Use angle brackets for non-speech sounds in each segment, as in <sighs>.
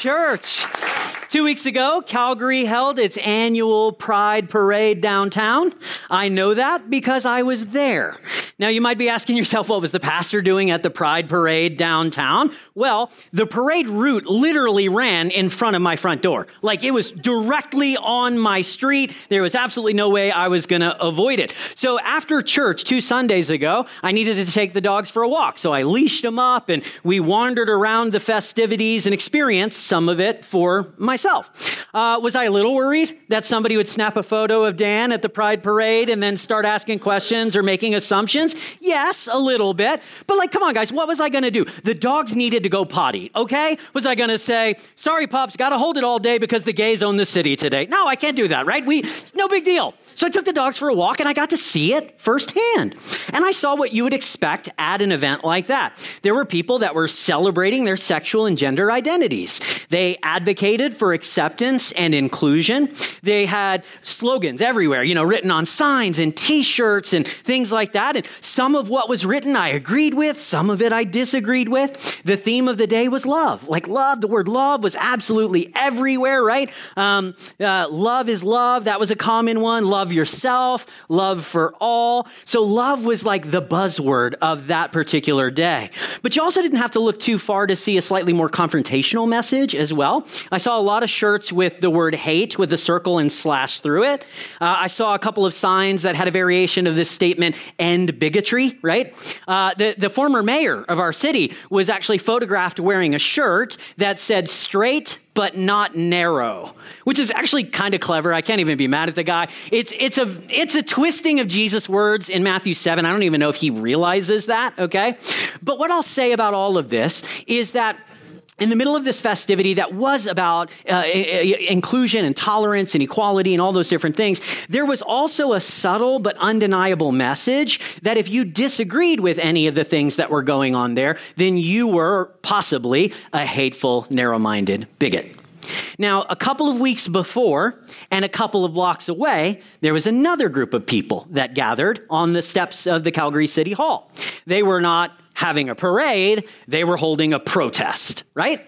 Church. Two weeks ago, Calgary held its annual Pride Parade downtown. I know that because I was there. Now, you might be asking yourself, what was the pastor doing at the Pride Parade downtown? Well, the parade route literally ran in front of my front door. Like it was directly on my street. There was absolutely no way I was going to avoid it. So after church two Sundays ago, I needed to take the dogs for a walk. So I leashed them up and we wandered around the festivities and experienced some of it for myself. Uh, was I a little worried that somebody would snap a photo of Dan at the Pride Parade and then start asking questions or making assumptions? Yes, a little bit. But, like, come on, guys, what was I going to do? The dogs needed to go potty, okay? Was I going to say, sorry, pups, got to hold it all day because the gays own the city today? No, I can't do that, right? We, no big deal. So I took the dogs for a walk and I got to see it firsthand. And I saw what you would expect at an event like that. There were people that were celebrating their sexual and gender identities. They advocated for acceptance and inclusion. They had slogans everywhere, you know, written on signs and t-shirts and things like that. And some of what was written I agreed with, some of it I disagreed with. The theme of the day was love. Like love, the word love was absolutely everywhere, right? Um, uh, love is love. That was a common one. Love yourself, love for all. So love was like the buzzword of that particular day. But you also didn't have to look too far to see a slightly more confrontational message as well. I saw a lot of shirts with the word hate with a circle and slash through it. Uh, I saw a couple of signs that had a variation of this statement, end bigotry, right? Uh, the, the former mayor of our city was actually photographed wearing a shirt that said straight but not narrow, which is actually kind of clever. I can't even be mad at the guy. It's, it's, a, it's a twisting of Jesus' words in Matthew 7. I don't even know if he realizes that, okay? But what I'll say about all of this is that in the middle of this festivity that was about uh, inclusion and tolerance and equality and all those different things, there was also a subtle but undeniable message that if you disagreed with any of the things that were going on there, then you were possibly a hateful, narrow minded bigot. Now, a couple of weeks before and a couple of blocks away, there was another group of people that gathered on the steps of the Calgary City Hall. They were not having a parade, they were holding a protest, right?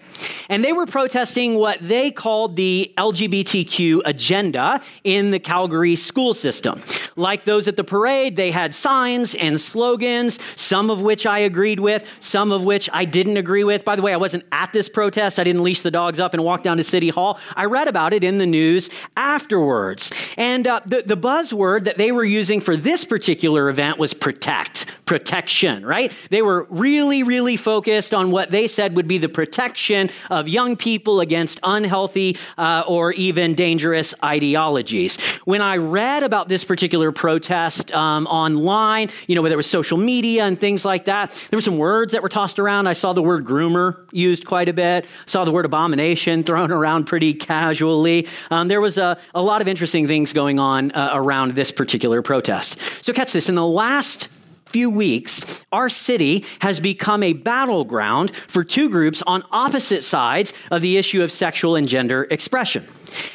And they were protesting what they called the LGBTQ agenda in the Calgary school system. Like those at the parade, they had signs and slogans, some of which I agreed with, some of which I didn't agree with. By the way, I wasn't at this protest. I didn't leash the dogs up and walk down to City Hall. I read about it in the news afterwards. And uh, the, the buzzword that they were using for this particular event was protect, protection, right? They were really, really focused on what they said would be the protection of young people against unhealthy uh, or even dangerous ideologies. When I read about this particular protest um, online, you know, whether it was social media and things like that, there were some words that were tossed around. I saw the word groomer used quite a bit, saw the word abomination <laughs> thrown around pretty casually. Um, there was a, a lot of interesting things going on uh, around this particular protest. So, catch this in the last few weeks, our city has become a battleground for two groups on opposite sides of the issue of sexual and gender expression.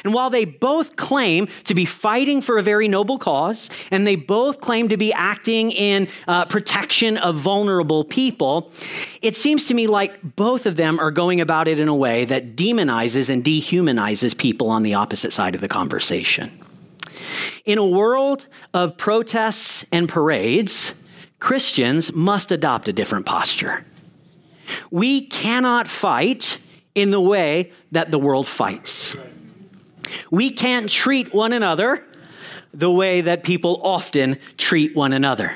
And while they both claim to be fighting for a very noble cause, and they both claim to be acting in uh, protection of vulnerable people, it seems to me like both of them are going about it in a way that demonizes and dehumanizes people on the opposite side of the conversation. In a world of protests and parades, Christians must adopt a different posture. We cannot fight in the way that the world fights. We can't treat one another the way that people often treat one another.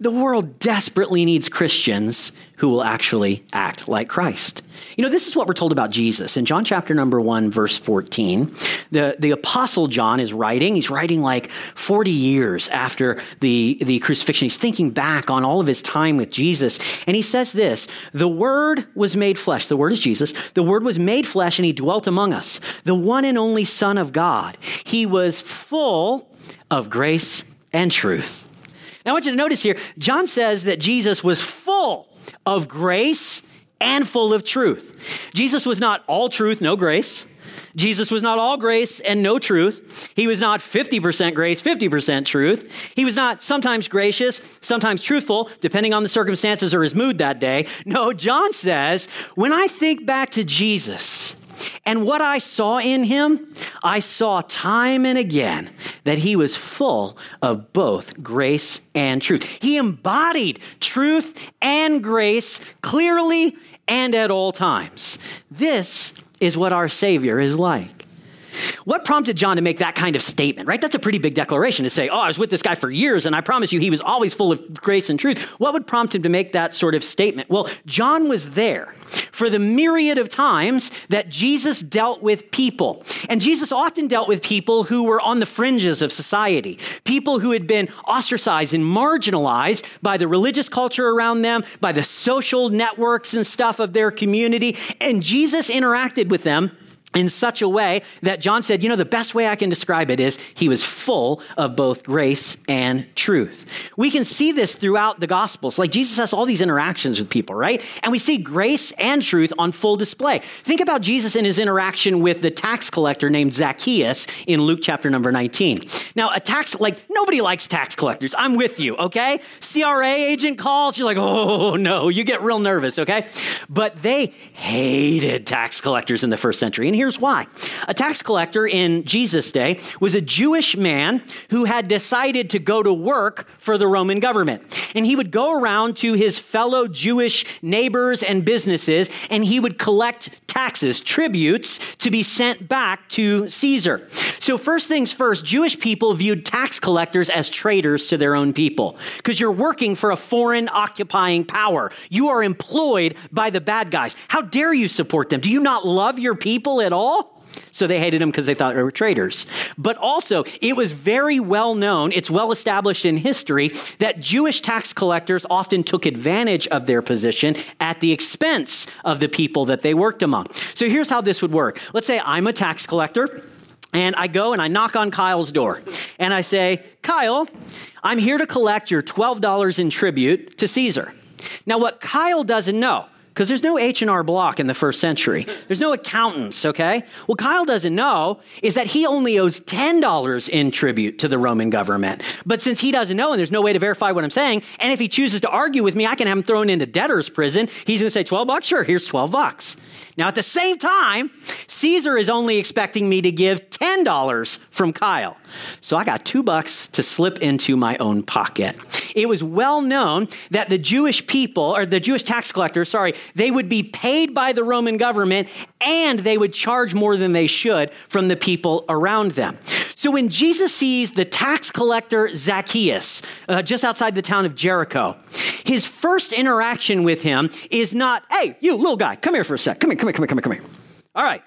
The world desperately needs Christians who will actually act like Christ. You know, this is what we're told about Jesus. In John chapter number 1, verse 14, the, the apostle John is writing. He's writing like 40 years after the, the crucifixion. He's thinking back on all of his time with Jesus. And he says this The Word was made flesh. The Word is Jesus. The Word was made flesh and he dwelt among us. The one and only Son of God. He was full of grace and truth. Now, I want you to notice here, John says that Jesus was full of grace and full of truth. Jesus was not all truth, no grace. Jesus was not all grace and no truth. He was not 50% grace, 50% truth. He was not sometimes gracious, sometimes truthful, depending on the circumstances or his mood that day. No, John says, when I think back to Jesus, and what I saw in him, I saw time and again that he was full of both grace and truth. He embodied truth and grace clearly and at all times. This is what our Savior is like. What prompted John to make that kind of statement, right? That's a pretty big declaration to say, oh, I was with this guy for years and I promise you he was always full of grace and truth. What would prompt him to make that sort of statement? Well, John was there for the myriad of times that Jesus dealt with people. And Jesus often dealt with people who were on the fringes of society, people who had been ostracized and marginalized by the religious culture around them, by the social networks and stuff of their community. And Jesus interacted with them in such a way that John said, you know, the best way I can describe it is he was full of both grace and truth. We can see this throughout the Gospels. Like Jesus has all these interactions with people, right? And we see grace and truth on full display. Think about Jesus in his interaction with the tax collector named Zacchaeus in Luke chapter number 19. Now, a tax, like, nobody likes tax collectors. I'm with you, okay? CRA agent calls, you're like, oh no, you get real nervous, okay? But they hated tax collectors in the first century. And here's why. A tax collector in Jesus' day was a Jewish man who had decided to go to work for the Roman government. And he would go around to his fellow Jewish neighbors and businesses and he would collect taxes, tributes to be sent back to Caesar. So, first things first, Jewish people viewed tax collectors as traitors to their own people because you're working for a foreign occupying power. You are employed by the bad guys. How dare you support them? Do you not love your people at all? So they hated him because they thought they were traitors. But also, it was very well known, it's well established in history, that Jewish tax collectors often took advantage of their position at the expense of the people that they worked among. So here's how this would work. Let's say I'm a tax collector. And I go and I knock on Kyle's door. And I say, Kyle, I'm here to collect your $12 in tribute to Caesar. Now, what Kyle doesn't know, because there's no H&R Block in the first century. There's no accountants, okay? What Kyle doesn't know is that he only owes $10 in tribute to the Roman government. But since he doesn't know and there's no way to verify what I'm saying, and if he chooses to argue with me, I can have him thrown into debtor's prison. He's going to say 12 bucks? Sure, here's 12 bucks. Now, at the same time, Caesar is only expecting me to give $10 from Kyle. So I got two bucks to slip into my own pocket. It was well known that the Jewish people, or the Jewish tax collectors, sorry, they would be paid by the Roman government and they would charge more than they should from the people around them. So when Jesus sees the tax collector Zacchaeus uh, just outside the town of Jericho, his first interaction with him is not, hey, you little guy, come here for a sec. Come here, come here, come here, come here, come here. All right.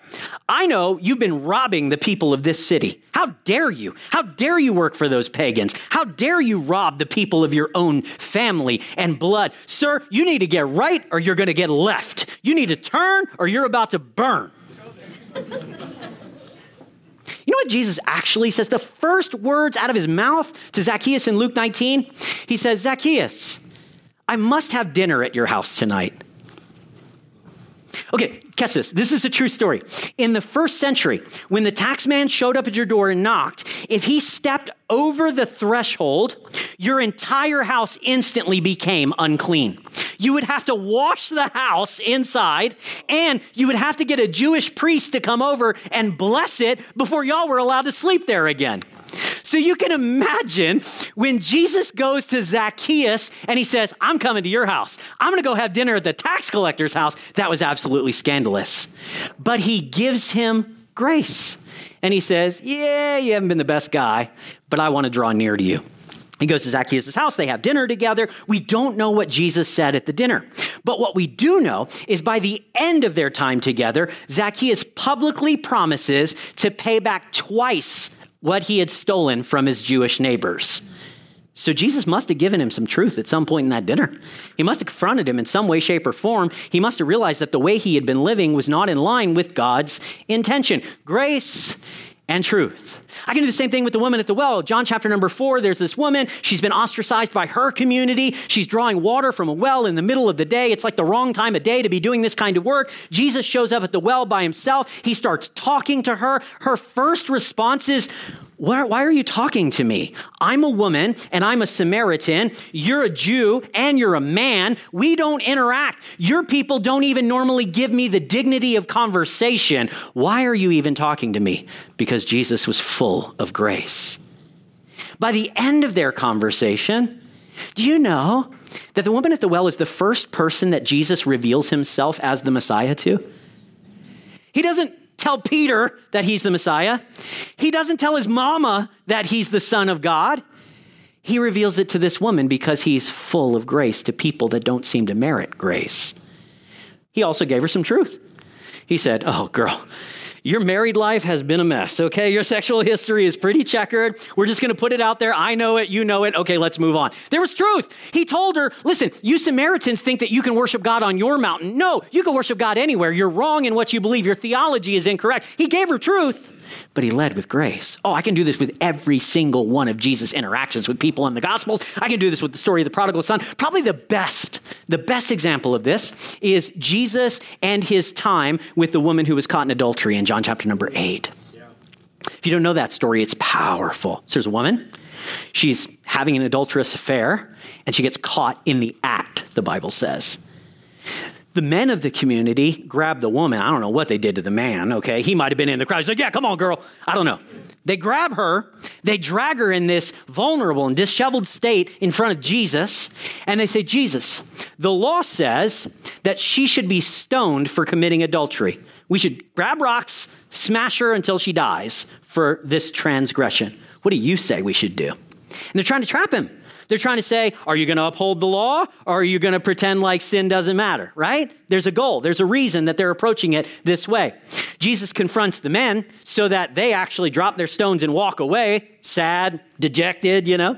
I know you've been robbing the people of this city. How dare you? How dare you work for those pagans? How dare you rob the people of your own family and blood? Sir, you need to get right or you're going to get left. You need to turn or you're about to burn. You know what Jesus actually says? The first words out of his mouth to Zacchaeus in Luke 19, he says, Zacchaeus, I must have dinner at your house tonight. Okay, catch this. This is a true story. In the first century, when the taxman showed up at your door and knocked, if he stepped over the threshold, your entire house instantly became unclean. You would have to wash the house inside, and you would have to get a Jewish priest to come over and bless it before y'all were allowed to sleep there again. So you can imagine when Jesus goes to Zacchaeus and he says, I'm coming to your house. I'm going to go have dinner at the tax collector's house. That was absolutely scandalous. But he gives him grace. And he says, Yeah, you haven't been the best guy, but I want to draw near to you. He goes to Zacchaeus' house. They have dinner together. We don't know what Jesus said at the dinner. But what we do know is by the end of their time together, Zacchaeus publicly promises to pay back twice what he had stolen from his Jewish neighbors. So Jesus must have given him some truth at some point in that dinner. He must have confronted him in some way, shape, or form. He must have realized that the way he had been living was not in line with God's intention. Grace and truth. I can do the same thing with the woman at the well. John chapter number four, there's this woman. She's been ostracized by her community. She's drawing water from a well in the middle of the day. It's like the wrong time of day to be doing this kind of work. Jesus shows up at the well by himself. He starts talking to her. Her first response is, why, why, are you talking to me? I'm a woman and I'm a Samaritan. You're a Jew and you're a man. We don't interact. Your people don't even normally give me the dignity of conversation. Why are you even talking to me? Because Jesus was full of grace. By the end of their conversation, do you know that the woman at the well is the first person that Jesus reveals himself as the Messiah to? He doesn't tell Peter that he's the Messiah. He doesn't tell his mama that he's the Son of God. He reveals it to this woman because he's full of grace to people that don't seem to merit grace. He also gave her some truth. He said, Oh, girl, your married life has been a mess, okay? Your sexual history is pretty checkered. We're just gonna put it out there. I know it, you know it. Okay, let's move on. There was truth. He told her, listen, you Samaritans think that you can worship God on your mountain. No, you can worship God anywhere. You're wrong in what you believe. Your theology is incorrect. He gave her truth but he led with grace. Oh, I can do this with every single one of Jesus' interactions with people in the Gospels. I can do this with the story of the prodigal son. Probably the best, the best example of this is Jesus and his time with the woman who was caught in adultery in John chapter number eight. Yeah. If you don't know that story, it's powerful. So there's a woman, she's having an adulterous affair, and she gets caught in the act, the Bible says. The men of the community grab the woman. I don't know what they did to the man, okay? He might have been in the crowd. He's like, yeah, come on, girl. I don't know. They grab her, they drag her in this vulnerable and disheveled state in front of Jesus, and they say, Jesus, the law says that she should be stoned for committing adultery. We should grab rocks, smash her until she dies for this transgression. What do you say we should do? And they're trying to trap him. They're trying to say, are you going to uphold the law or are you going to pretend like sin doesn't matter, right? There's a goal, there's a reason that they're approaching it this way. Jesus confronts the men so that they actually drop their stones and walk away, sad, dejected, you know?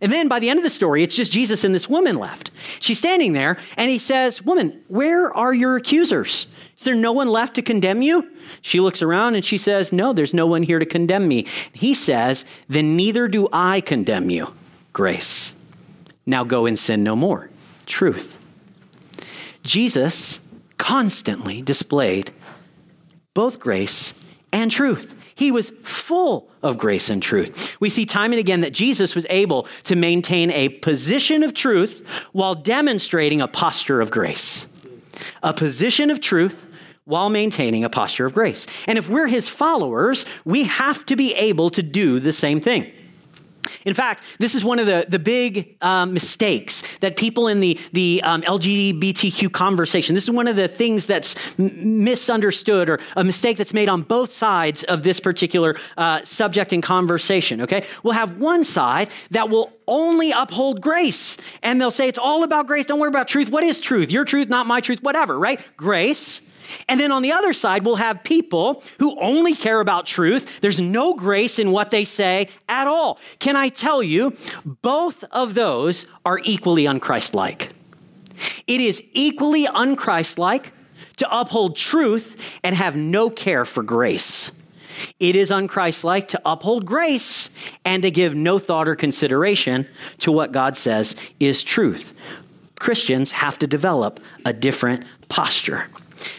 And then by the end of the story, it's just Jesus and this woman left. She's standing there and he says, Woman, where are your accusers? Is there no one left to condemn you? She looks around and she says, No, there's no one here to condemn me. He says, Then neither do I condemn you grace. Now go and sin no more. Truth. Jesus constantly displayed both grace and truth. He was full of grace and truth. We see time and again that Jesus was able to maintain a position of truth while demonstrating a posture of grace. A position of truth while maintaining a posture of grace. And if we're his followers, we have to be able to do the same thing. In fact, this is one of the, the big um, mistakes that people in the, the um, LGBTQ conversation, this is one of the things that's m- misunderstood or a mistake that's made on both sides of this particular uh, subject and conversation, okay? We'll have one side that will only uphold grace, and they'll say it's all about grace, don't worry about truth. What is truth? Your truth, not my truth, whatever, right? Grace. And then on the other side, we'll have people who only care about truth. There's no grace in what they say at all. Can I tell you, both of those are equally unchristlike. It is equally unchristlike to uphold truth and have no care for grace. It is unchristlike to uphold grace and to give no thought or consideration to what God says is truth. Christians have to develop a different posture.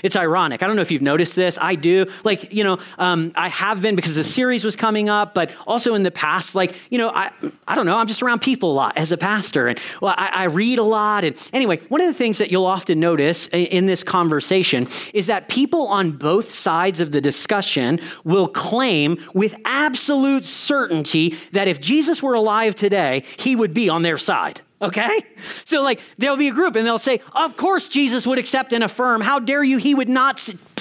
It's ironic. I don't know if you've noticed this. I do. Like, you know, um, I have been because the series was coming up, but also in the past, like, you know, I, I don't know, I'm just around people a lot as a pastor. And well, I, I read a lot. And anyway, one of the things that you'll often notice in this conversation is that people on both sides of the discussion will claim with absolute certainty that if Jesus were alive today, he would be on their side. Okay? So, like, there'll be a group and they'll say, Of course, Jesus would accept and affirm. How dare you? He would not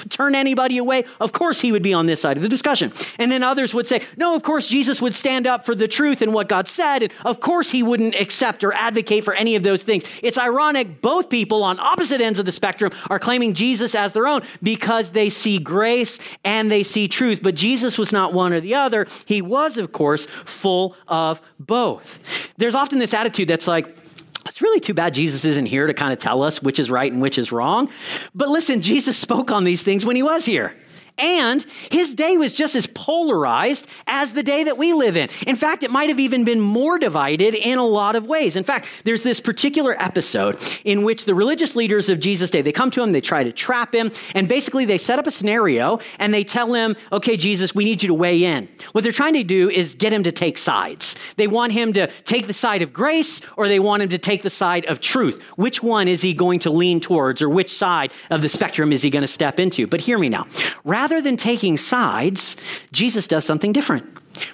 turn anybody away. Of course, he would be on this side of the discussion. And then others would say, No, of course, Jesus would stand up for the truth and what God said. And of course, he wouldn't accept or advocate for any of those things. It's ironic, both people on opposite ends of the spectrum are claiming Jesus as their own because they see grace and they see truth. But Jesus was not one or the other. He was, of course, full of both. There's often this attitude that's like, it's really too bad Jesus isn't here to kind of tell us which is right and which is wrong. But listen, Jesus spoke on these things when he was here. And his day was just as polarized as the day that we live in. In fact, it might have even been more divided in a lot of ways. In fact, there's this particular episode in which the religious leaders of Jesus' day, they come to him, they try to trap him, and basically they set up a scenario and they tell him, okay, Jesus, we need you to weigh in. What they're trying to do is get him to take sides. They want him to take the side of grace or they want him to take the side of truth. Which one is he going to lean towards or which side of the spectrum is he going to step into? But hear me now. Rather than taking sides, Jesus does something different.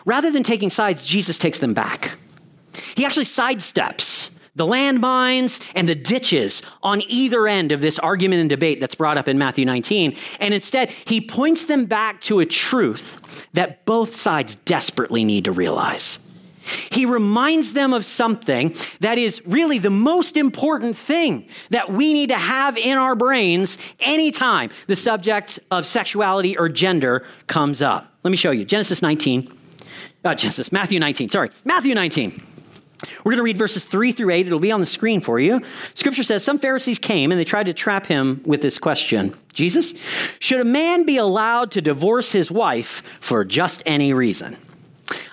Rather than taking sides, Jesus takes them back. He actually sidesteps the landmines and the ditches on either end of this argument and debate that's brought up in Matthew 19. And instead, he points them back to a truth that both sides desperately need to realize. He reminds them of something that is really the most important thing that we need to have in our brains anytime the subject of sexuality or gender comes up. Let me show you. Genesis 19. Uh, Genesis, Matthew 19, sorry. Matthew 19. We're going to read verses 3 through 8. It'll be on the screen for you. Scripture says Some Pharisees came and they tried to trap him with this question Jesus, should a man be allowed to divorce his wife for just any reason?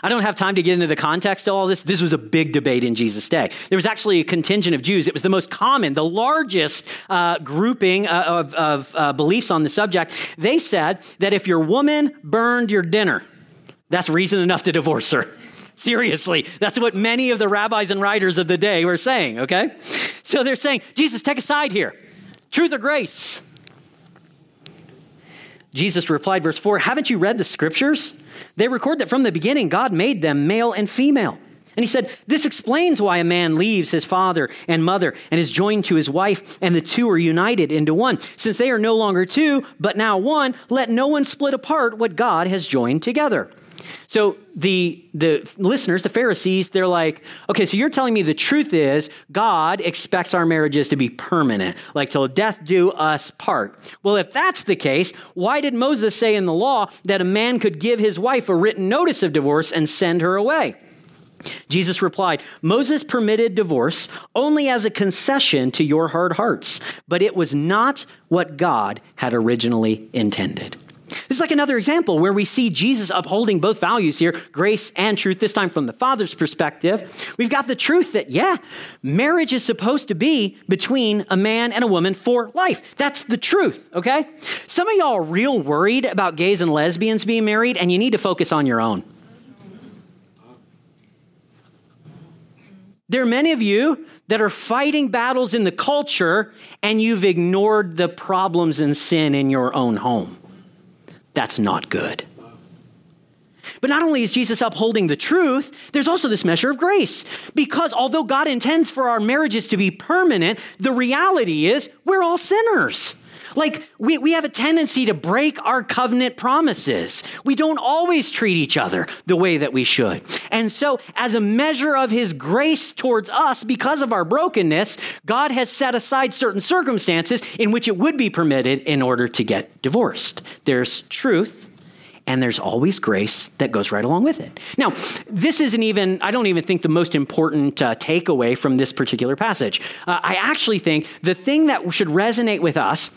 I don't have time to get into the context of all this. This was a big debate in Jesus' day. There was actually a contingent of Jews. It was the most common, the largest uh, grouping uh, of, of uh, beliefs on the subject. They said that if your woman burned your dinner, that's reason enough to divorce her. <laughs> Seriously, that's what many of the rabbis and writers of the day were saying, okay? So they're saying, Jesus, take a side here. Truth or grace? Jesus replied, verse 4 Haven't you read the scriptures? They record that from the beginning, God made them male and female. And he said, This explains why a man leaves his father and mother and is joined to his wife, and the two are united into one. Since they are no longer two, but now one, let no one split apart what God has joined together. So the, the listeners, the Pharisees, they're like, okay, so you're telling me the truth is God expects our marriages to be permanent, like till death do us part. Well, if that's the case, why did Moses say in the law that a man could give his wife a written notice of divorce and send her away? Jesus replied, Moses permitted divorce only as a concession to your hard hearts, but it was not what God had originally intended. This is like another example where we see Jesus upholding both values here, grace and truth, this time from the Father's perspective. We've got the truth that, yeah, marriage is supposed to be between a man and a woman for life. That's the truth, okay? Some of y'all are real worried about gays and lesbians being married, and you need to focus on your own. There are many of you that are fighting battles in the culture, and you've ignored the problems and sin in your own home. That's not good. But not only is Jesus upholding the truth, there's also this measure of grace. Because although God intends for our marriages to be permanent, the reality is we're all sinners. Like, we, we have a tendency to break our covenant promises. We don't always treat each other the way that we should. And so, as a measure of his grace towards us, because of our brokenness, God has set aside certain circumstances in which it would be permitted in order to get divorced. There's truth and there's always grace that goes right along with it. Now, this isn't even, I don't even think the most important uh, takeaway from this particular passage. Uh, I actually think the thing that should resonate with us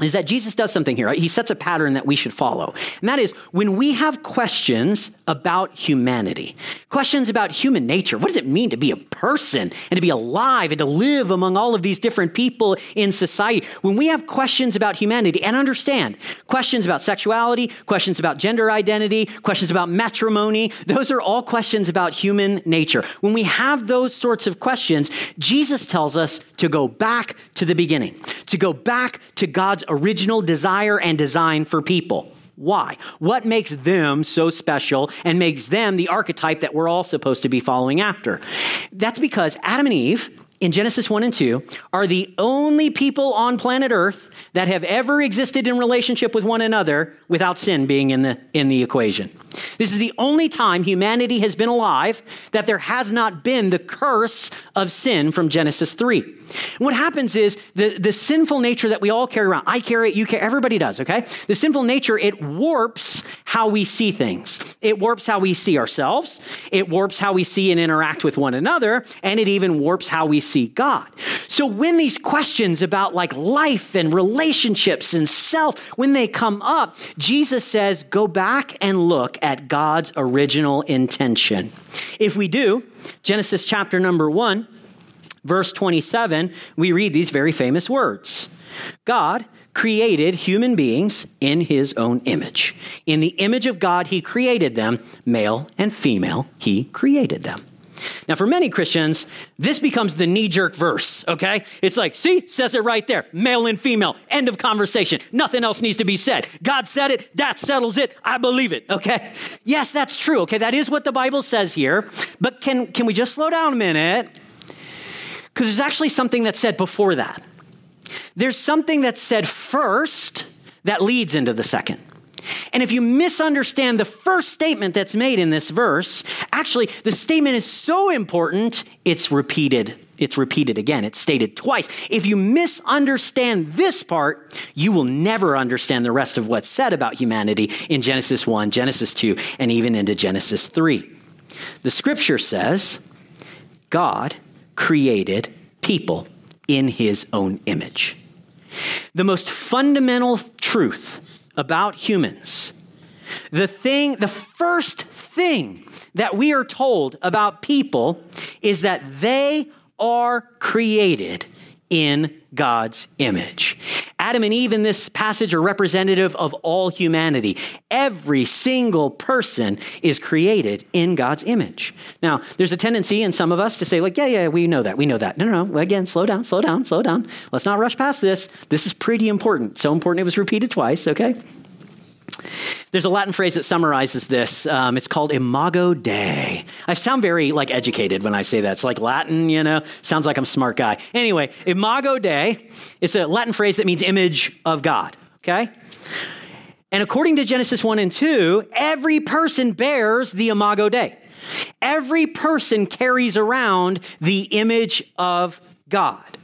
is that Jesus does something here. He sets a pattern that we should follow. And that is when we have questions about humanity, questions about human nature, what does it mean to be a person and to be alive and to live among all of these different people in society? When we have questions about humanity and understand questions about sexuality, questions about gender identity, questions about matrimony, those are all questions about human nature. When we have those sorts of questions, Jesus tells us to go back to the beginning, to go back to God's original desire and design for people. Why? What makes them so special and makes them the archetype that we're all supposed to be following after? That's because Adam and Eve in Genesis 1 and 2 are the only people on planet Earth that have ever existed in relationship with one another without sin being in the, in the equation. This is the only time humanity has been alive that there has not been the curse of sin from Genesis 3. And what happens is the, the sinful nature that we all carry around, I carry it, you carry everybody does, okay? The sinful nature, it warps how we see things. It warps how we see ourselves. It warps how we see and interact with one another. And it even warps how we see God. So when these questions about like life and relationships and self, when they come up, Jesus says, go back and look at God's original intention. If we do, Genesis chapter number one, verse 27, we read these very famous words God created human beings in his own image. In the image of God, he created them, male and female, he created them. Now, for many Christians, this becomes the knee jerk verse, okay? It's like, see, says it right there male and female, end of conversation. Nothing else needs to be said. God said it, that settles it. I believe it, okay? Yes, that's true, okay? That is what the Bible says here. But can, can we just slow down a minute? Because there's actually something that's said before that. There's something that's said first that leads into the second. And if you misunderstand the first statement that's made in this verse, actually, the statement is so important, it's repeated. It's repeated again. It's stated twice. If you misunderstand this part, you will never understand the rest of what's said about humanity in Genesis 1, Genesis 2, and even into Genesis 3. The scripture says God created people in his own image. The most fundamental truth about humans, the thing, the first thing that we are told about people is that they are created in God's image. Adam and Eve in this passage are representative of all humanity. Every single person is created in God's image. Now, there's a tendency in some of us to say, like, yeah, yeah, we know that, we know that. No, no, no. Again, slow down, slow down, slow down. Let's not rush past this. This is pretty important. So important it was repeated twice, okay? There's a Latin phrase that summarizes this. Um, it's called imago Dei. I sound very like educated when I say that. It's like Latin, you know. Sounds like I'm a smart guy. Anyway, imago Dei. It's a Latin phrase that means image of God. Okay. And according to Genesis 1 and 2, every person bears the imago Dei. Every person carries around the image of God.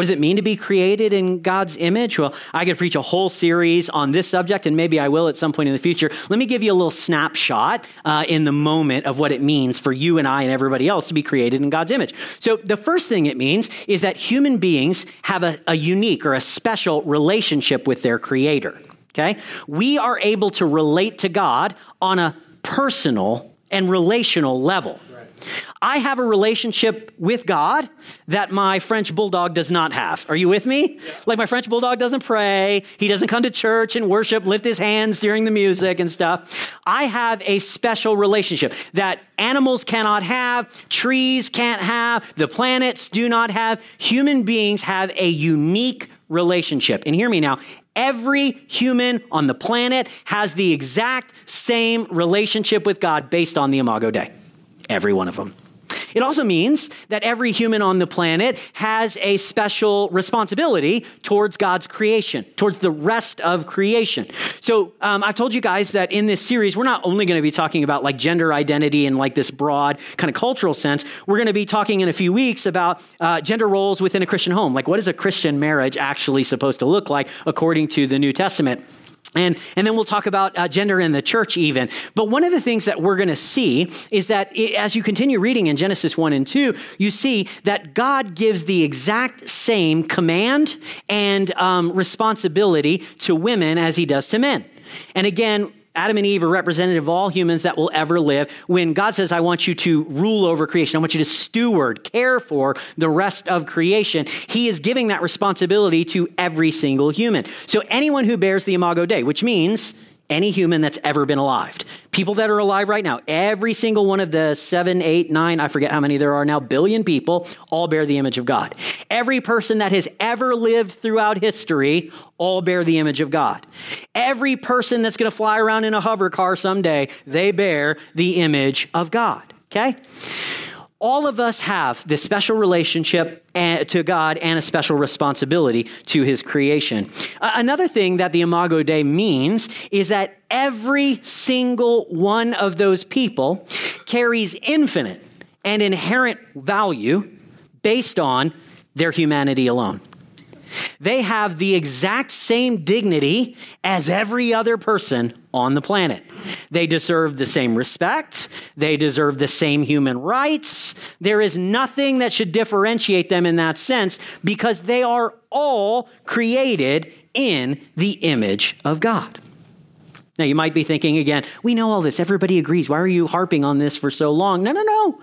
What does it mean to be created in God's image? Well, I could preach a whole series on this subject, and maybe I will at some point in the future. Let me give you a little snapshot uh, in the moment of what it means for you and I and everybody else to be created in God's image. So, the first thing it means is that human beings have a, a unique or a special relationship with their Creator. Okay? We are able to relate to God on a personal and relational level. I have a relationship with God that my French bulldog does not have. Are you with me? Yeah. Like my French bulldog doesn't pray, he doesn't come to church and worship, lift his hands during the music and stuff. I have a special relationship that animals cannot have, trees can't have, the planets do not have. Human beings have a unique relationship. And hear me now, every human on the planet has the exact same relationship with God based on the Imago Dei. Every one of them. It also means that every human on the planet has a special responsibility towards God's creation, towards the rest of creation. So um, I've told you guys that in this series, we're not only going to be talking about like gender identity in like this broad kind of cultural sense. We're going to be talking in a few weeks about uh, gender roles within a Christian home. Like, what is a Christian marriage actually supposed to look like according to the New Testament? And, and then we'll talk about uh, gender in the church, even. But one of the things that we're going to see is that it, as you continue reading in Genesis 1 and 2, you see that God gives the exact same command and um, responsibility to women as he does to men. And again, Adam and Eve are representative of all humans that will ever live. When God says, I want you to rule over creation, I want you to steward, care for the rest of creation, He is giving that responsibility to every single human. So anyone who bears the Imago Dei, which means any human that's ever been alive. People that are alive right now, every single one of the seven, eight, nine, I forget how many there are now, billion people, all bear the image of God. Every person that has ever lived throughout history, all bear the image of God. Every person that's going to fly around in a hover car someday, they bear the image of God. Okay? All of us have this special relationship eh, to God and a special responsibility to his creation. Another thing that the Imago Dei means is that every single one of those people carries infinite and inherent value based on their humanity alone. They have the exact same dignity as every other person on the planet. They deserve the same respect. They deserve the same human rights. There is nothing that should differentiate them in that sense because they are all created in the image of God. Now, you might be thinking again, we know all this. Everybody agrees. Why are you harping on this for so long? No, no, no.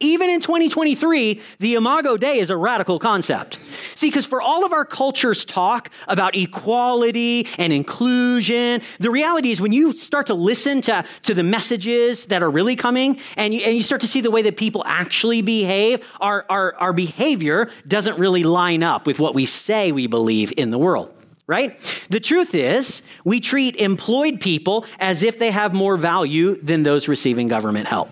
Even in 2023, the Imago Dei is a radical concept. See, because for all of our culture's talk about equality and inclusion, the reality is when you start to listen to, to the messages that are really coming and you, and you start to see the way that people actually behave, our, our, our behavior doesn't really line up with what we say we believe in the world right? The truth is, we treat employed people as if they have more value than those receiving government help.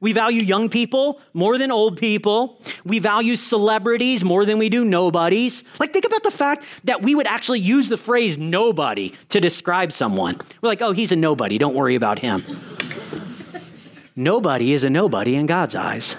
We value young people more than old people. We value celebrities more than we do nobodies. Like, think about the fact that we would actually use the phrase nobody to describe someone. We're like, oh, he's a nobody. Don't worry about him. nobody is a nobody in God's eyes.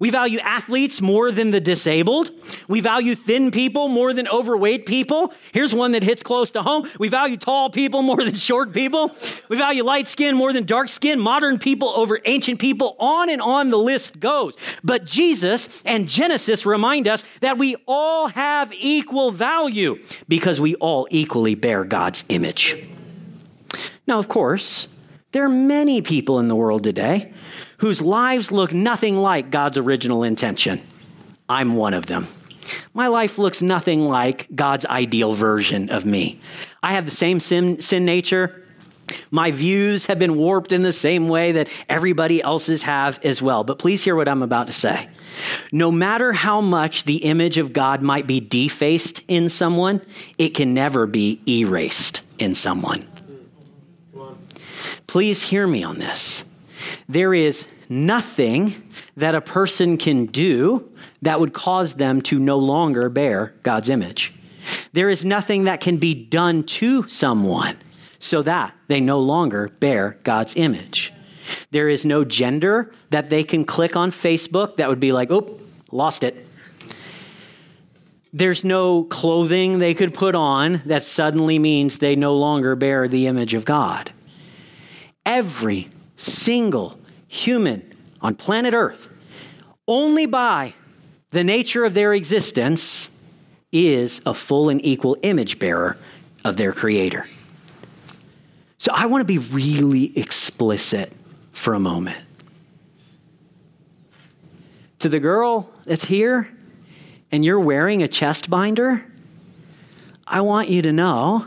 We value athletes more than the disabled. We value thin people more than overweight people. Here's one that hits close to home. We value tall people more than short people. We value light skin more than dark skin, modern people over ancient people. On and on the list goes. But Jesus and Genesis remind us that we all have equal value because we all equally bear God's image. Now, of course, there are many people in the world today whose lives look nothing like God's original intention. I'm one of them. My life looks nothing like God's ideal version of me. I have the same sin, sin nature. My views have been warped in the same way that everybody else's have as well. But please hear what I'm about to say. No matter how much the image of God might be defaced in someone, it can never be erased in someone. Please hear me on this. There is nothing that a person can do that would cause them to no longer bear God's image. There is nothing that can be done to someone so that they no longer bear God's image. There is no gender that they can click on Facebook that would be like, oh, lost it. There's no clothing they could put on that suddenly means they no longer bear the image of God. Every single human on planet Earth, only by the nature of their existence, is a full and equal image bearer of their Creator. So I want to be really explicit for a moment. To the girl that's here and you're wearing a chest binder, I want you to know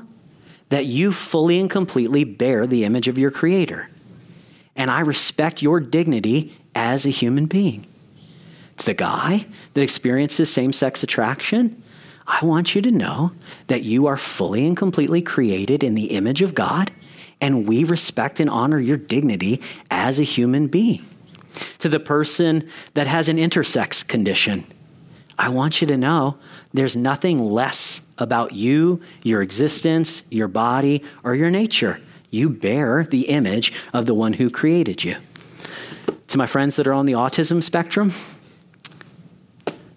that you fully and completely bear the image of your Creator and I respect your dignity as a human being. To the guy that experiences same sex attraction, I want you to know that you are fully and completely created in the image of God, and we respect and honor your dignity as a human being. To the person that has an intersex condition, I want you to know there's nothing less about you, your existence, your body, or your nature. You bear the image of the one who created you. To my friends that are on the autism spectrum,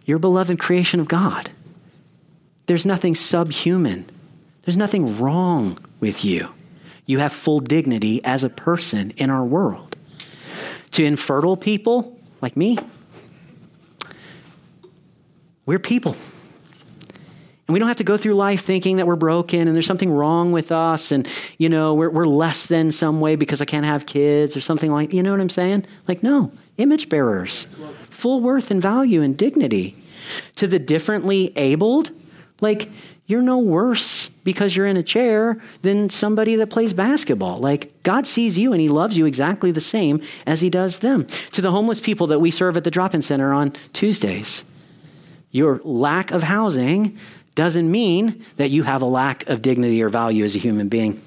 you're beloved creation of God. There's nothing subhuman, there's nothing wrong with you. You have full dignity as a person in our world. To infertile people like me, we're people. And we don't have to go through life thinking that we're broken and there's something wrong with us and, you know, we're, we're less than some way because I can't have kids or something like, you know what I'm saying? Like, no, image bearers, full worth and value and dignity. To the differently abled, like, you're no worse because you're in a chair than somebody that plays basketball. Like, God sees you and He loves you exactly the same as He does them. To the homeless people that we serve at the drop in center on Tuesdays, your lack of housing doesn't mean that you have a lack of dignity or value as a human being.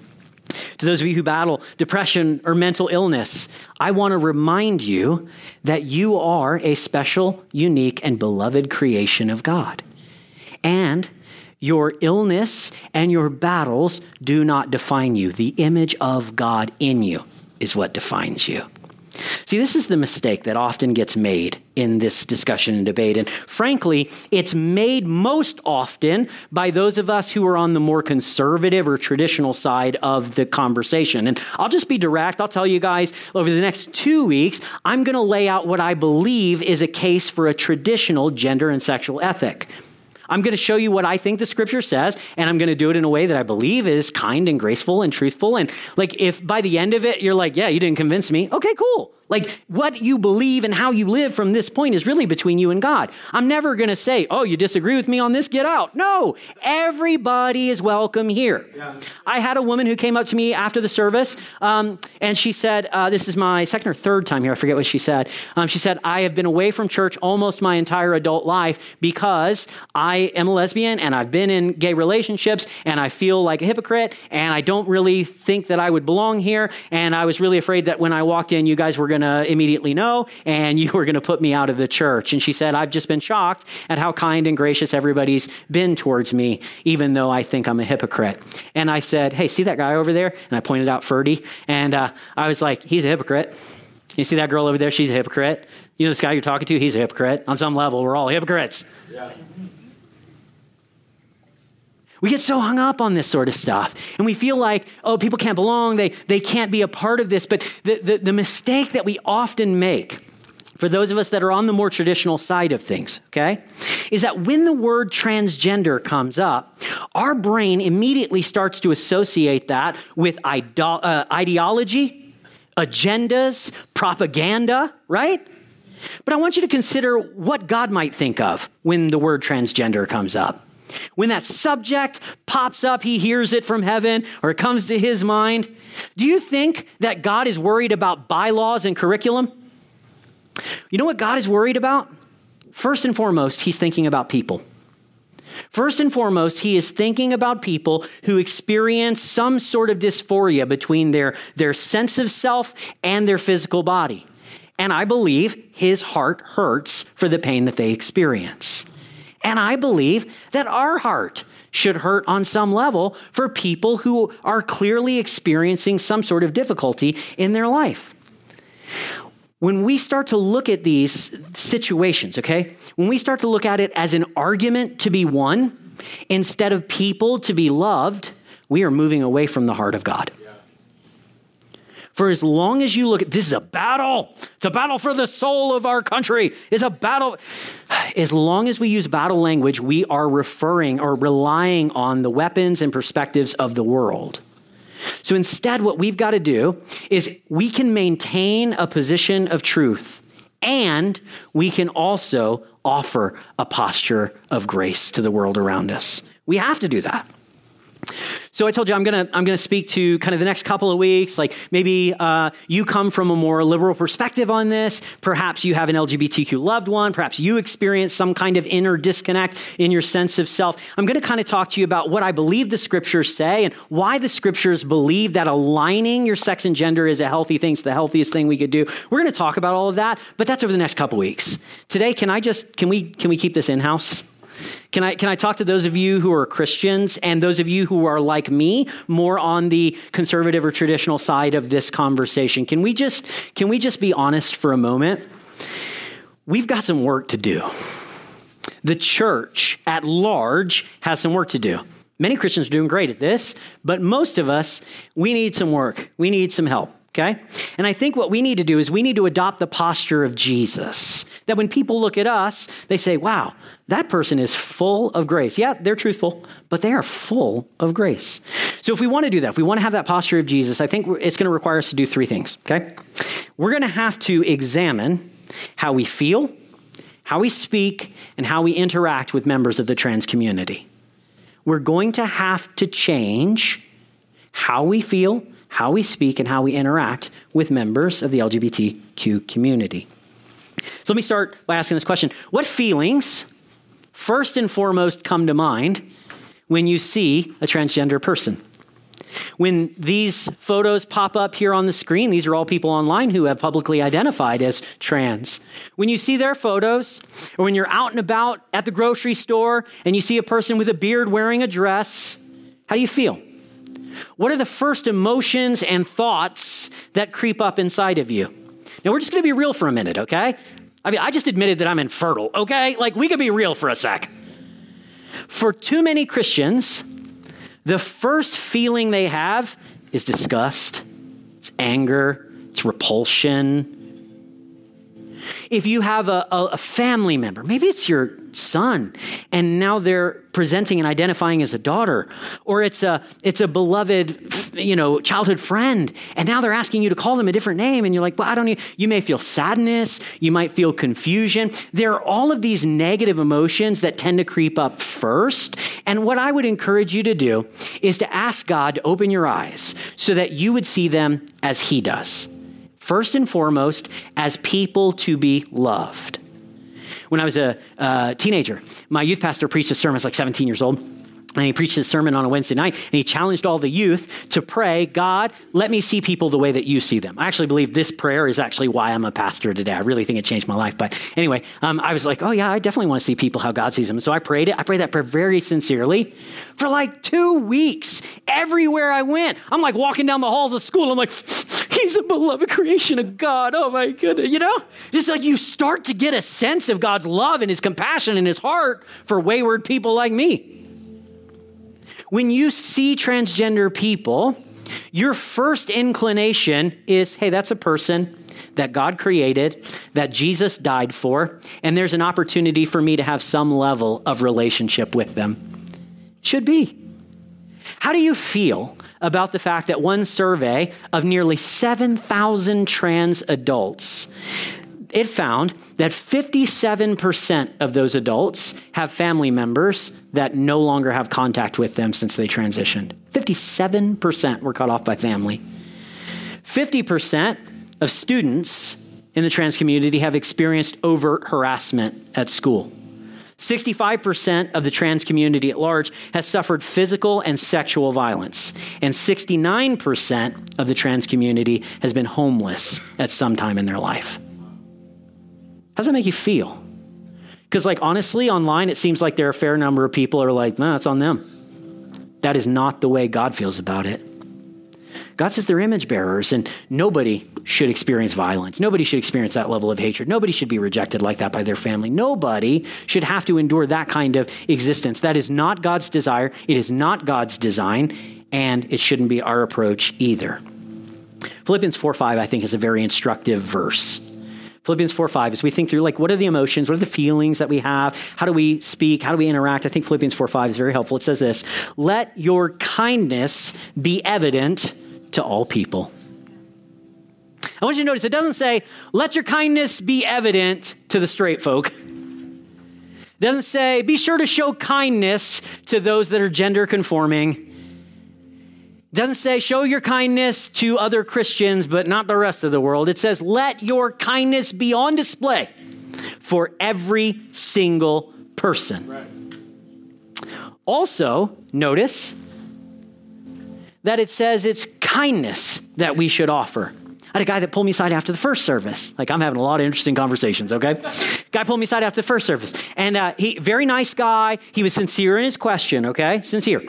To those of you who battle depression or mental illness, I want to remind you that you are a special, unique, and beloved creation of God. And your illness and your battles do not define you. The image of God in you is what defines you. See, this is the mistake that often gets made in this discussion and debate. And frankly, it's made most often by those of us who are on the more conservative or traditional side of the conversation. And I'll just be direct. I'll tell you guys over the next two weeks, I'm going to lay out what I believe is a case for a traditional gender and sexual ethic. I'm going to show you what I think the scripture says, and I'm going to do it in a way that I believe is kind and graceful and truthful. And like, if by the end of it, you're like, yeah, you didn't convince me, okay, cool. Like, what you believe and how you live from this point is really between you and God. I'm never going to say, oh, you disagree with me on this, get out. No, everybody is welcome here. Yeah. I had a woman who came up to me after the service, um, and she said, uh, this is my second or third time here, I forget what she said. Um, she said, I have been away from church almost my entire adult life because I am a lesbian and I've been in gay relationships and I feel like a hypocrite and I don't really think that I would belong here. And I was really afraid that when I walked in, you guys were going to immediately know, and <laughs> you were going to put me out of the church. And she said, I've just been shocked at how kind and gracious everybody's been towards me, even though I think I'm a hypocrite. And I said, Hey, see that guy over there? And I pointed out Ferdy. And uh, I was like, He's a hypocrite. You see that girl over there? She's a hypocrite. You know this guy you're talking to? He's a hypocrite. On some level, we're all hypocrites. Yeah. We get so hung up on this sort of stuff. And we feel like, oh, people can't belong, they, they can't be a part of this. But the, the, the mistake that we often make, for those of us that are on the more traditional side of things, okay, is that when the word transgender comes up, our brain immediately starts to associate that with uh, ideology, agendas, propaganda, right? But I want you to consider what God might think of when the word transgender comes up. When that subject pops up, he hears it from heaven or it comes to his mind. Do you think that God is worried about bylaws and curriculum? You know what God is worried about? First and foremost, he's thinking about people. First and foremost, he is thinking about people who experience some sort of dysphoria between their, their sense of self and their physical body. And I believe his heart hurts for the pain that they experience. And I believe that our heart should hurt on some level for people who are clearly experiencing some sort of difficulty in their life. When we start to look at these situations, okay, when we start to look at it as an argument to be won instead of people to be loved, we are moving away from the heart of God. For as long as you look at this is a battle, it's a battle for the soul of our country. It's a battle. As long as we use battle language, we are referring or relying on the weapons and perspectives of the world. So instead, what we've got to do is we can maintain a position of truth and we can also offer a posture of grace to the world around us. We have to do that. So I told you I'm gonna I'm gonna speak to kind of the next couple of weeks. Like maybe uh, you come from a more liberal perspective on this. Perhaps you have an LGBTQ loved one. Perhaps you experience some kind of inner disconnect in your sense of self. I'm gonna kind of talk to you about what I believe the scriptures say and why the scriptures believe that aligning your sex and gender is a healthy thing. It's the healthiest thing we could do. We're gonna talk about all of that, but that's over the next couple weeks. Today, can I just can we can we keep this in house? Can I, can I talk to those of you who are Christians and those of you who are like me, more on the conservative or traditional side of this conversation? Can we just, can we just be honest for a moment? We've got some work to do. The church at large has some work to do. Many Christians are doing great at this, but most of us, we need some work. We need some help. Okay? And I think what we need to do is we need to adopt the posture of Jesus. That when people look at us, they say, wow, that person is full of grace. Yeah, they're truthful, but they are full of grace. So if we want to do that, if we want to have that posture of Jesus, I think it's going to require us to do three things. Okay? We're going to have to examine how we feel, how we speak, and how we interact with members of the trans community. We're going to have to change how we feel, how we speak and how we interact with members of the LGBTQ community. So let me start by asking this question What feelings, first and foremost, come to mind when you see a transgender person? When these photos pop up here on the screen, these are all people online who have publicly identified as trans. When you see their photos, or when you're out and about at the grocery store and you see a person with a beard wearing a dress, how do you feel? What are the first emotions and thoughts that creep up inside of you? Now, we're just going to be real for a minute, okay? I mean, I just admitted that I'm infertile, okay? Like, we could be real for a sec. For too many Christians, the first feeling they have is disgust, it's anger, it's repulsion. If you have a, a, a, family member, maybe it's your son, and now they're presenting and identifying as a daughter, or it's a it's a beloved, you know, childhood friend, and now they're asking you to call them a different name, and you're like, well, I don't. Need, you may feel sadness, you might feel confusion. There are all of these negative emotions that tend to creep up first, and what I would encourage you to do is to ask God to open your eyes so that you would see them as He does. First and foremost, as people to be loved. When I was a teenager, my youth pastor preached a sermon, I was like 17 years old and he preached his sermon on a Wednesday night, and he challenged all the youth to pray, God, let me see people the way that you see them. I actually believe this prayer is actually why I'm a pastor today. I really think it changed my life. But anyway, um, I was like, oh, yeah, I definitely want to see people how God sees them. So I prayed it. I prayed that prayer very sincerely for like two weeks. Everywhere I went, I'm like walking down the halls of school. I'm like, he's a beloved creation of God. Oh, my goodness. You know, just like you start to get a sense of God's love and his compassion and his heart for wayward people like me. When you see transgender people, your first inclination is hey, that's a person that God created, that Jesus died for, and there's an opportunity for me to have some level of relationship with them. Should be. How do you feel about the fact that one survey of nearly 7,000 trans adults it found that 57% of those adults have family members that no longer have contact with them since they transitioned. 57% were cut off by family. 50% of students in the trans community have experienced overt harassment at school. 65% of the trans community at large has suffered physical and sexual violence. And 69% of the trans community has been homeless at some time in their life. How does that make you feel? Because, like, honestly, online, it seems like there are a fair number of people are like, no, it's on them. That is not the way God feels about it. God says they're image bearers, and nobody should experience violence. Nobody should experience that level of hatred. Nobody should be rejected like that by their family. Nobody should have to endure that kind of existence. That is not God's desire. It is not God's design, and it shouldn't be our approach either. Philippians 4 5, I think, is a very instructive verse. Philippians 4 5, as we think through, like, what are the emotions? What are the feelings that we have? How do we speak? How do we interact? I think Philippians 4 5 is very helpful. It says this Let your kindness be evident to all people. I want you to notice it doesn't say, let your kindness be evident to the straight folk. It doesn't say, be sure to show kindness to those that are gender conforming It doesn't say show your kindness to other Christians, but not the rest of the world. It says let your kindness be on display for every single person. Right. Also, notice that it says it's kindness that we should offer. I had a guy that pulled me aside after the first service. Like I'm having a lot of interesting conversations. Okay, guy pulled me aside after the first service, and uh, he very nice guy. He was sincere in his question. Okay, sincere,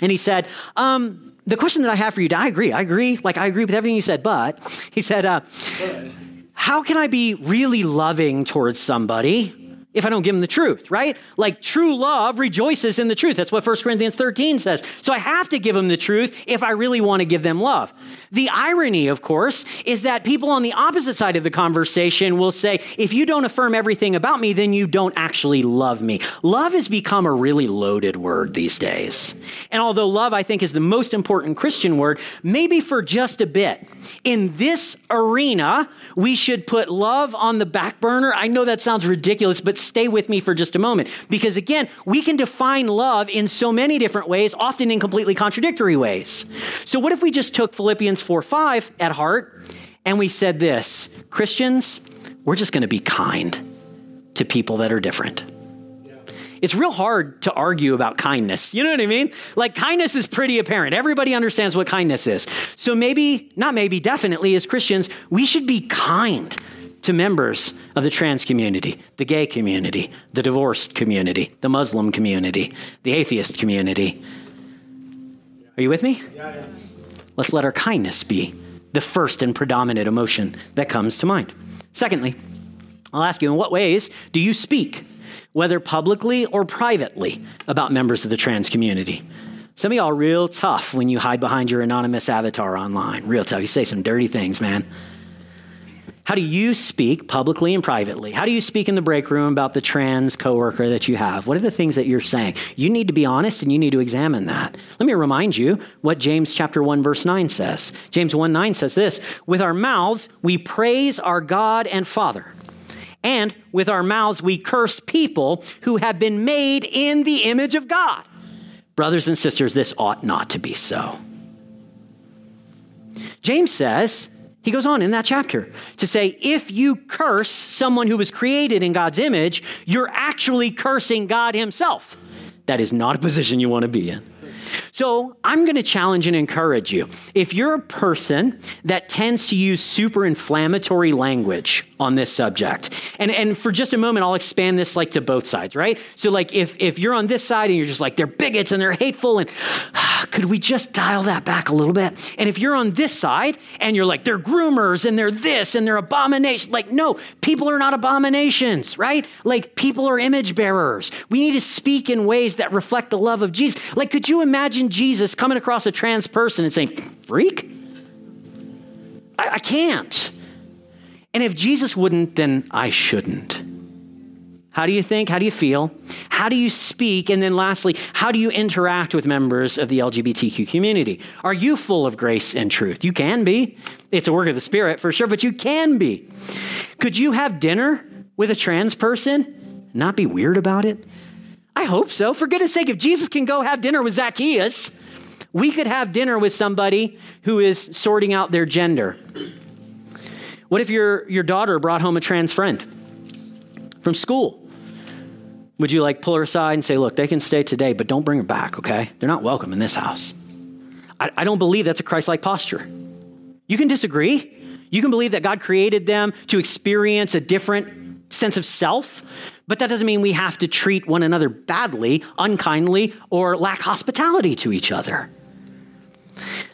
and he said, um, the question that I have for you, I agree. I agree. Like, I agree with everything you said, but he said, uh, How can I be really loving towards somebody if I don't give them the truth, right? Like true love rejoices in the truth. That's what 1 Corinthians 13 says. So I have to give them the truth if I really want to give them love. The irony, of course, is that people on the opposite side of the conversation will say, if you don't affirm everything about me, then you don't actually love me. Love has become a really loaded word these days. And although love, I think, is the most important Christian word, maybe for just a bit, in this arena, we should put love on the back burner. I know that sounds ridiculous, but stay with me for just a moment. Because again, we can define love in so many different ways, often in completely contradictory ways. So, what if we just took Philippians 4 5 at heart and we said this Christians, we're just going to be kind to people that are different. it's real hard to argue about kindness. You know what I mean? Like, kindness is pretty apparent. Everybody understands what kindness is. So, maybe, not maybe, definitely, as Christians, we should be kind to members of the trans community, the gay community, the divorced community, the Muslim community, the atheist community. Are you with me? Yeah, yeah. Let's let our kindness be the first and predominant emotion that comes to mind. Secondly, I'll ask you in what ways do you speak, whether publicly or privately, about members of the trans community? Some of y'all real tough when you hide behind your anonymous avatar online. Real tough. You say some dirty things, man. How do you speak publicly and privately? How do you speak in the break room about the trans coworker that you have? What are the things that you're saying? You need to be honest and you need to examine that. Let me remind you what James chapter 1 verse 9 says. James 1 9 says this, with our mouths we praise our God and Father. And with our mouths we curse people who have been made in the image of God. Brothers and sisters, this ought not to be so. James says, he goes on in that chapter to say if you curse someone who was created in God's image, you're actually cursing God Himself. That is not a position you want to be in. So I'm going to challenge and encourage you. If you're a person that tends to use super inflammatory language on this subject, and, and for just a moment, I'll expand this like to both sides, right? So like if, if you're on this side and you're just like, they're bigots and they're hateful and <sighs> could we just dial that back a little bit? And if you're on this side and you're like, they're groomers and they're this and they're abominations, like, no, people are not abominations, right? Like people are image bearers. We need to speak in ways that reflect the love of Jesus. Like, could you imagine imagine Jesus coming across a trans person and saying, Freak? I, I can't. And if Jesus wouldn't, then I shouldn't. How do you think? How do you feel? How do you speak? And then lastly, how do you interact with members of the LGBTQ community? Are you full of grace and truth? You can be. It's a work of the Spirit for sure, but you can be. Could you have dinner with a trans person? Not be weird about it? I hope so. For goodness sake, if Jesus can go have dinner with Zacchaeus, we could have dinner with somebody who is sorting out their gender. What if your, your daughter brought home a trans friend from school? Would you like pull her aside and say, look, they can stay today, but don't bring her back, okay? They're not welcome in this house. I, I don't believe that's a Christ like posture. You can disagree. You can believe that God created them to experience a different sense of self, but that doesn't mean we have to treat one another badly, unkindly, or lack hospitality to each other.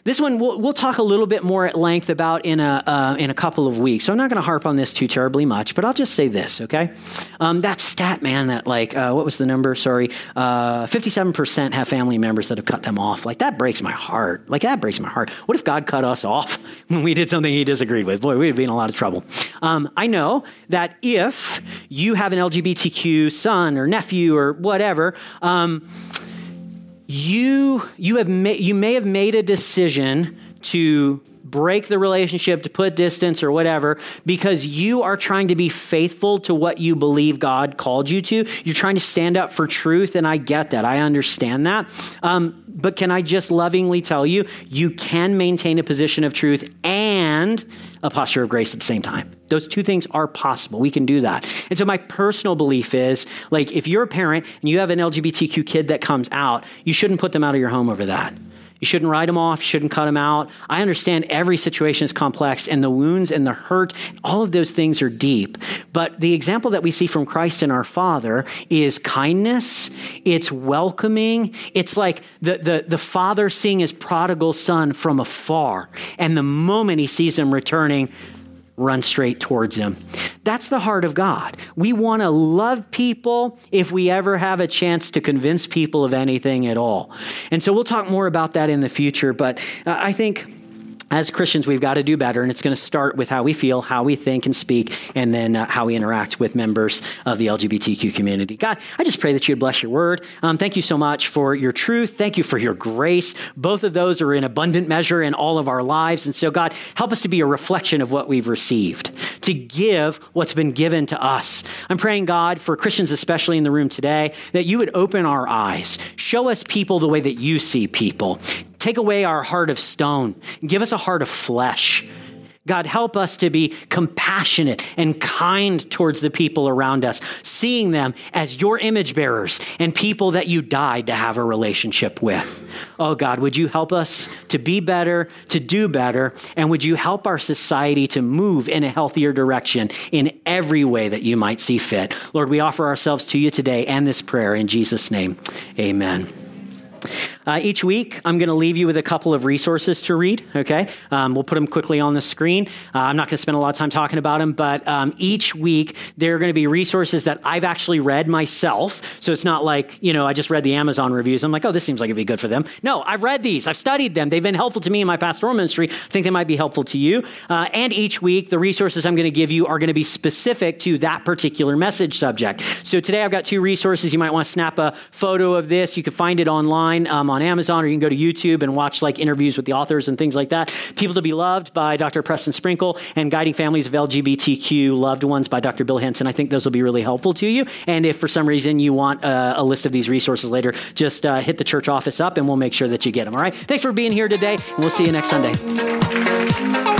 This one we'll, we'll, talk a little bit more at length about in a, uh, in a couple of weeks. So I'm not going to harp on this too terribly much, but I'll just say this, okay? Um, that stat, man, that like, uh, what was the number? Sorry. Uh, 57% have family members that have cut them off. Like, that breaks my heart. Like, that breaks my heart. What if God cut us off <laughs> when we did something he disagreed with? Boy, we'd be in a lot of trouble. Um, I know that if you have an LGBTQ son or nephew or whatever, um, you, you, have ma- you may have made a decision to break the relationship, to put distance or whatever, because you are trying to be faithful to what you believe God called you to. You're trying to stand up for truth, and I get that. I understand that. Um, but can I just lovingly tell you, you can maintain a position of truth and a posture of grace at the same time. Those two things are possible. We can do that. And so my personal belief is like if you're a parent and you have an LGBTQ kid that comes out, you shouldn't put them out of your home over that. You shouldn't write them off. You shouldn't cut them out. I understand every situation is complex and the wounds and the hurt, all of those things are deep. But the example that we see from Christ and our Father is kindness. It's welcoming. It's like the, the, the father seeing his prodigal son from afar. And the moment he sees him returning, run straight towards him. That's the heart of God. We want to love people if we ever have a chance to convince people of anything at all. And so we'll talk more about that in the future, but uh, I think as Christians, we've got to do better, and it's going to start with how we feel, how we think and speak, and then uh, how we interact with members of the LGBTQ community. God, I just pray that you'd bless your word. Um, thank you so much for your truth. Thank you for your grace. Both of those are in abundant measure in all of our lives. And so, God, help us to be a reflection of what we've received, to give what's been given to us. I'm praying, God, for Christians, especially in the room today, that you would open our eyes, show us people the way that you see people. Take away our heart of stone. Give us a heart of flesh. God, help us to be compassionate and kind towards the people around us, seeing them as your image bearers and people that you died to have a relationship with. Oh God, would you help us to be better, to do better, and would you help our society to move in a healthier direction in every way that you might see fit? Lord, we offer ourselves to you today and this prayer in Jesus' name. Amen. Uh, each week, I'm going to leave you with a couple of resources to read, okay? Um, we'll put them quickly on the screen. Uh, I'm not going to spend a lot of time talking about them, but um, each week, there are going to be resources that I've actually read myself. So it's not like, you know, I just read the Amazon reviews. I'm like, oh, this seems like it'd be good for them. No, I've read these, I've studied them. They've been helpful to me in my pastoral ministry. I think they might be helpful to you. Uh, and each week, the resources I'm going to give you are going to be specific to that particular message subject. So today, I've got two resources. You might want to snap a photo of this. You can find it online um, on Amazon, or you can go to YouTube and watch like interviews with the authors and things like that. People to Be Loved by Dr. Preston Sprinkle and Guiding Families of LGBTQ Loved Ones by Dr. Bill Henson. I think those will be really helpful to you. And if for some reason you want uh, a list of these resources later, just uh, hit the church office up and we'll make sure that you get them. All right. Thanks for being here today, and we'll see you next Sunday.